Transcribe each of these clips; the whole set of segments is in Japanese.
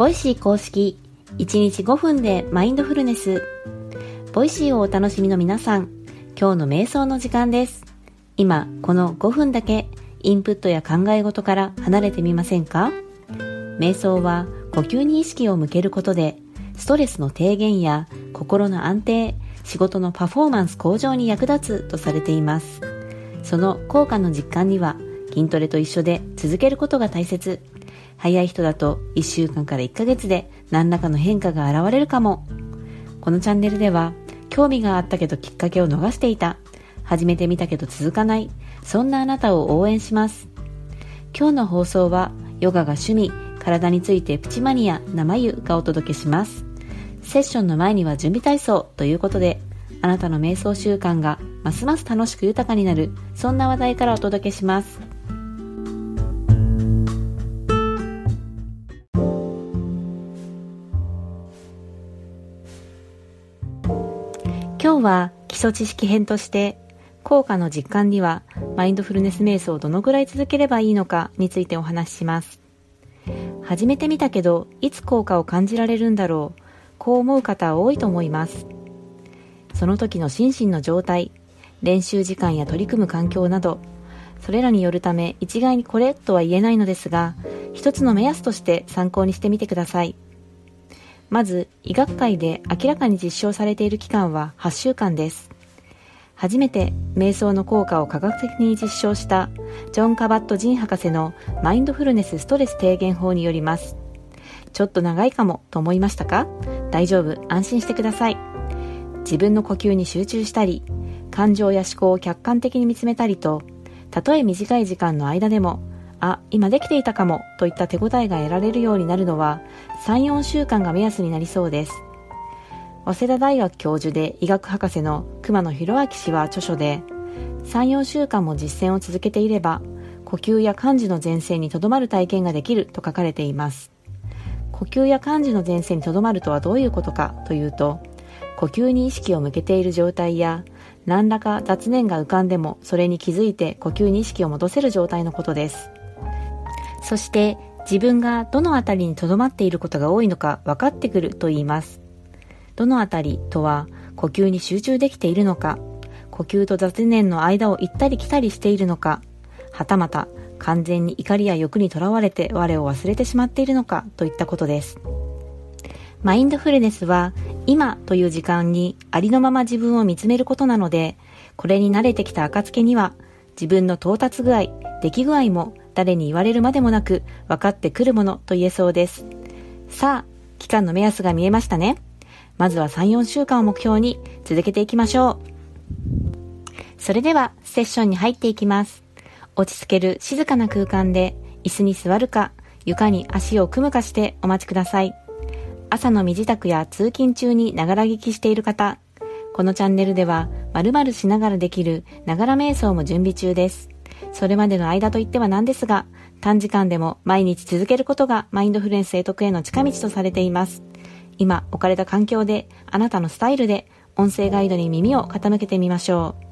Voicy 公式1日5分でマインドフルネス。 Voicy をお楽しみの皆さん今日の瞑想の時間です。今この5分だけインプットや考え事から離れてみませんか？瞑想は呼吸に意識を向けることでストレスの低減や心の安定仕事のパフォーマンス向上に役立つとされています。その効果の実感には筋トレと一緒で続けることが大切。早い人だと1週間から1ヶ月で何らかの変化が現れるかも。このチャンネルでは興味があったけどきっかけを逃していた。始めてみたけど続かない。そんなあなたを応援します。今日の放送はヨガが趣味体についてプチマニア生湯がお届けします。セッションの前には準備体操ということであなたの瞑想習慣がますます楽しく豊かになる。そんな話題からお届けします。今日は基礎知識編として効果の実感にはマインドフルネス瞑想をどのぐらい続ければいいのかについてお話しします。始めてみたけどいつ効果を感じられるんだろうこう思う方は多いと思います。その時の心身の状態練習時間や取り組む環境などそれらによるため一概にこれとは言えないのですが一つの目安として参考にしてみてください。まず医学界で明らかに実証されている期間は8週間です。初めて瞑想の効果を科学的に実証したジョン・カバット・ジン博士のマインドフルネスストレス低減法によります。ちょっと長いかもと思いましたか？大丈夫、安心してください。自分の呼吸に集中したり、感情や思考を客観的に見つめたりと、たとえ短い時間の間でも、あ、今できていたかもといった手応えが得られるようになるのは、3、4週間が目安になりそうです。早稲田大学教授で医学博士の熊野博明氏は著書で、3、4週間も実践を続けていれば、呼吸や感受の前線にとどまる体験ができると書かれています。呼吸や感受の前線にとどまるとはどういうことかというと呼吸に意識を向けている状態や何らか雑念が浮かんでもそれに気づいて呼吸に意識を戻せる状態のことですそして自分がどの辺りにとどまっていることが多いのか分かってくると言いますどの辺りとは呼吸に集中できているのか呼吸と雑念の間を行ったり来たりしているのかはたまた完全に怒りや欲にとらわれて我を忘れてしまっているのかといったことです。マインドフルネスは今という時間にありのまま自分を見つめることなので、これに慣れてきた暁には自分の到達具合、出来具合も誰に言われるまでもなく分かってくるものと言えそうです。さあ、期間の目安が見えましたね。まずは3、4週間を目標に続けていきましょう。それではセッションに入っていきます。落ち着ける静かな空間で椅子に座るか床に足を組むかしてお待ちください。朝の身支度や通勤中にながら聞きしている方、このチャンネルでは〇〇しながらできるながら瞑想も準備中です。それまでの間といっては何ですが、短時間でも毎日続けることがマインドフルエンス得得への近道とされています。今置かれた環境であなたのスタイルで音声ガイドに耳を傾けてみましょう。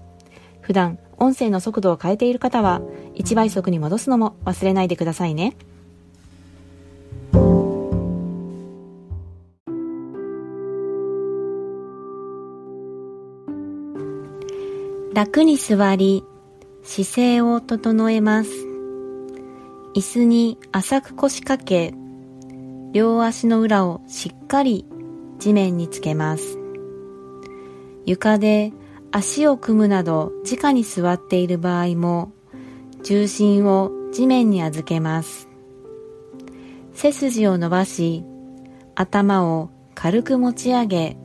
普段音声の速度を変えている方は1倍速に戻すのも忘れないでくださいね。楽に座り、姿勢を整えます。椅子に浅く腰掛け、両足の裏をしっかり地面につけます。床で足を組むなど直に座っている場合も重心を地面に預けます背筋を伸ばし頭を軽く持ち上げ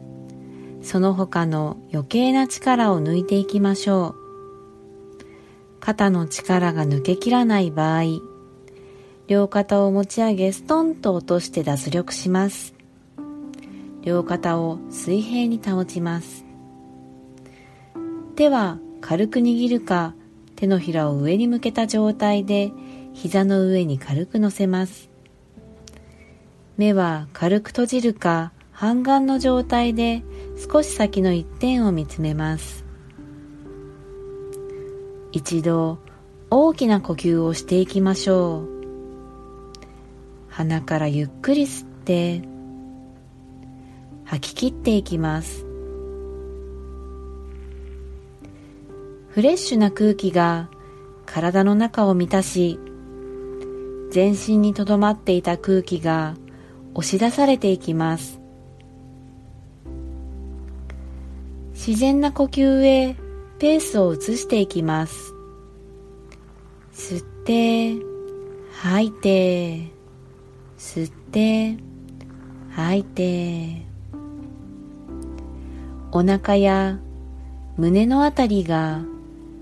その他の余計な力を抜いていきましょう肩の力が抜けきらない場合両肩を持ち上げストンと落として脱力します。両肩を水平に保ちます。手は軽く握るか手のひらを上に向けた状態で膝の上に軽く乗せます。目は軽く閉じるか半眼の状態で少し先の一点を見つめます。一度大きな呼吸をしていきましょう。鼻からゆっくり吸って吐き切っていきます。フレッシュな空気が体の中を満たし全身にとどまっていた空気が押し出されていきます。自然な呼吸へペースを移していきます。吸って吐いて吸って吐いて。お腹や胸のあたりが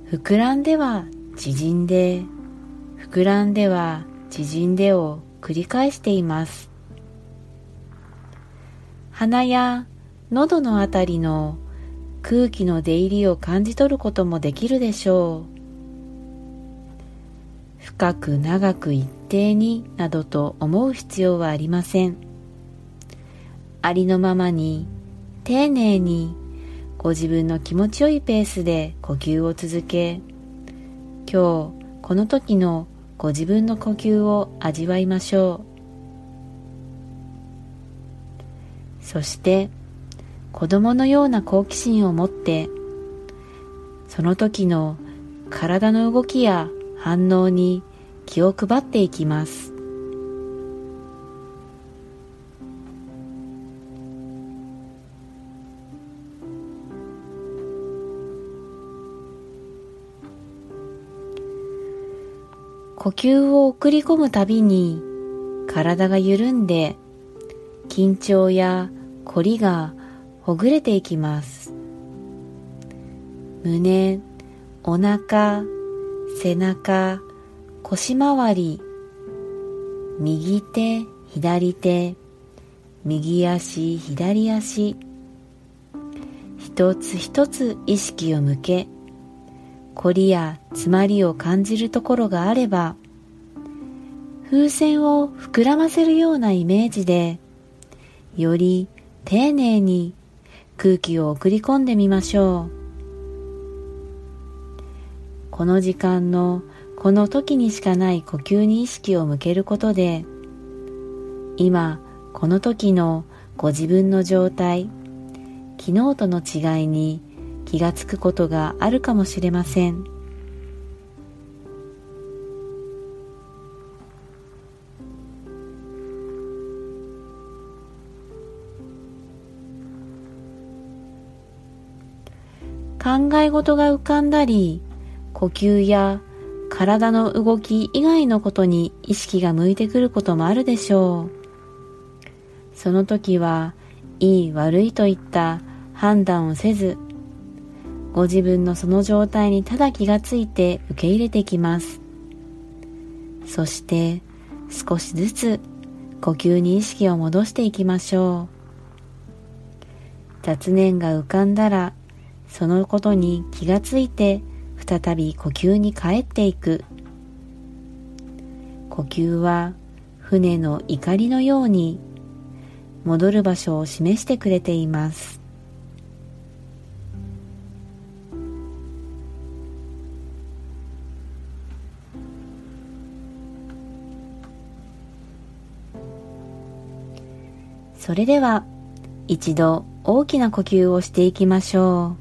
膨らんでは縮んで膨らんでは縮んでを繰り返しています。鼻や喉のあたりの空気の出入りを感じ取ることもできるでしょう。深く長く一定になどと思う必要はありません。ありのままに丁寧にご自分の気持ちよいペースで呼吸を続け今日この時のご自分の呼吸を味わいましょう。そして子供のような好奇心を持ってその時の体の動きや反応に気を配っていきます。呼吸を送り込むたびに体が緩んで緊張や凝りがほぐれていきます。胸お腹背中腰回り右手左手右足左足。一つ一つ意識を向け凝りや詰まりを感じるところがあれば風船を膨らませるようなイメージでより丁寧に空気を送り込んでみましょう。この時間のこの時にしかない呼吸に意識を向けることで今この時のご自分の状態昨日との違いに気がつくことがあるかもしれません。考え事が浮かんだり呼吸や体の動き以外のことに意識が向いてくることもあるでしょう。その時はいい悪いといった判断をせずご自分のその状態にただ気がついて受け入れてきます。そして少しずつ呼吸に意識を戻していきましょう。雑念が浮かんだらそのことに気がついて再び呼吸に帰っていく。呼吸は船の怒りのように戻る場所を示してくれています。それでは一度大きな呼吸をしていきましょう。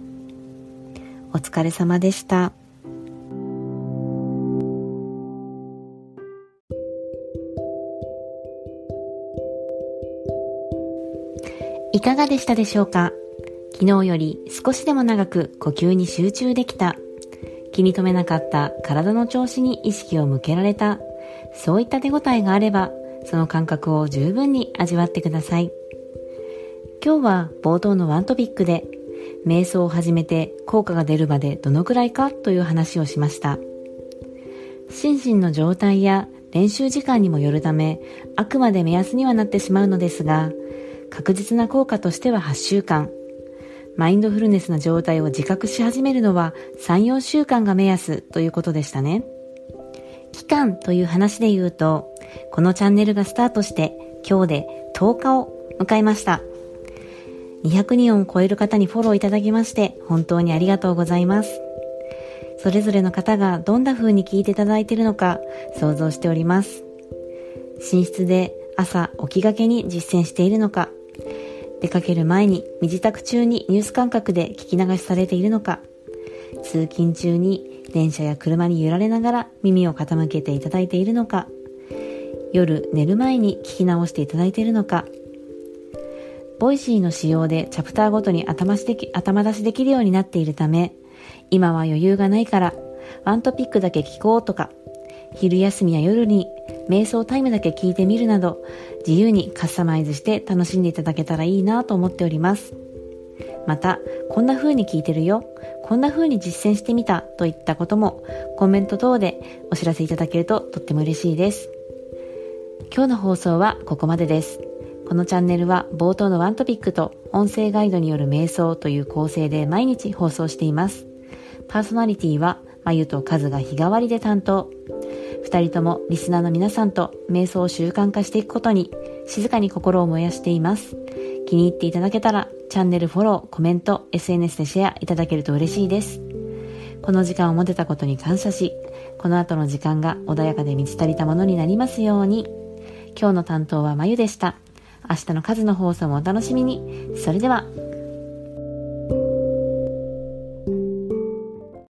お疲れ様でした。いかがでしたでしょうか？昨日より少しでも長く呼吸に集中できた。気に留めなかった体の調子に意識を向けられた。そういった手応えがあればその感覚を十分に味わってください。今日は冒頭のワントピックで瞑想を始めて効果が出るまでどのくらいかという話をしました心身の状態や練習時間にもよるためあくまで目安にはなってしまうのですが確実な効果としては8週間。マインドフルネスな状態を自覚し始めるのは3、4週間が目安ということでしたね。期間という話で言うと、このチャンネルがスタートして今日で10日を迎えました。200人を超える方にフォローいただきまして本当にありがとうございます。それぞれの方がどんな風に聞いていただいているのか想像しております。寝室で朝起きがけに実践しているのか、出かける前に身支度中にニュース感覚で聞き流しされているのか、通勤中に電車や車に揺られながら耳を傾けていただいているのか、夜寝る前に聞き直していただいているのか、 Voicy の仕様でチャプターごとに頭しでき頭出しできるようになっているため、今は余裕がないから、ワントピックだけ聞こうとか、昼休みや夜に瞑想タイムだけ聞いてみるなど、自由にカスタマイズして楽しんでいただけたらいいなと思っております。また、こんな風に聞いてるよ、こんな風に実践してみたといったこともコメント等でお知らせいただけるととっても嬉しいです。今日の放送はここまでです。このチャンネルは冒頭のワントピックと音声ガイドによる瞑想という構成で毎日放送しています。パーソナリティはまゆとカズが日替わりで担当。二人ともリスナーの皆さんと瞑想を習慣化していくことに静かに心を燃やしています。気に入っていただけたらチャンネルフォロー、コメント、SNS でシェアいただけると嬉しいです。この時間を持てたことに感謝し、この後の時間が穏やかで満ち足りたものになりますように。今日の担当はまゆでした。明日の数の放送もお楽しみに。それでは。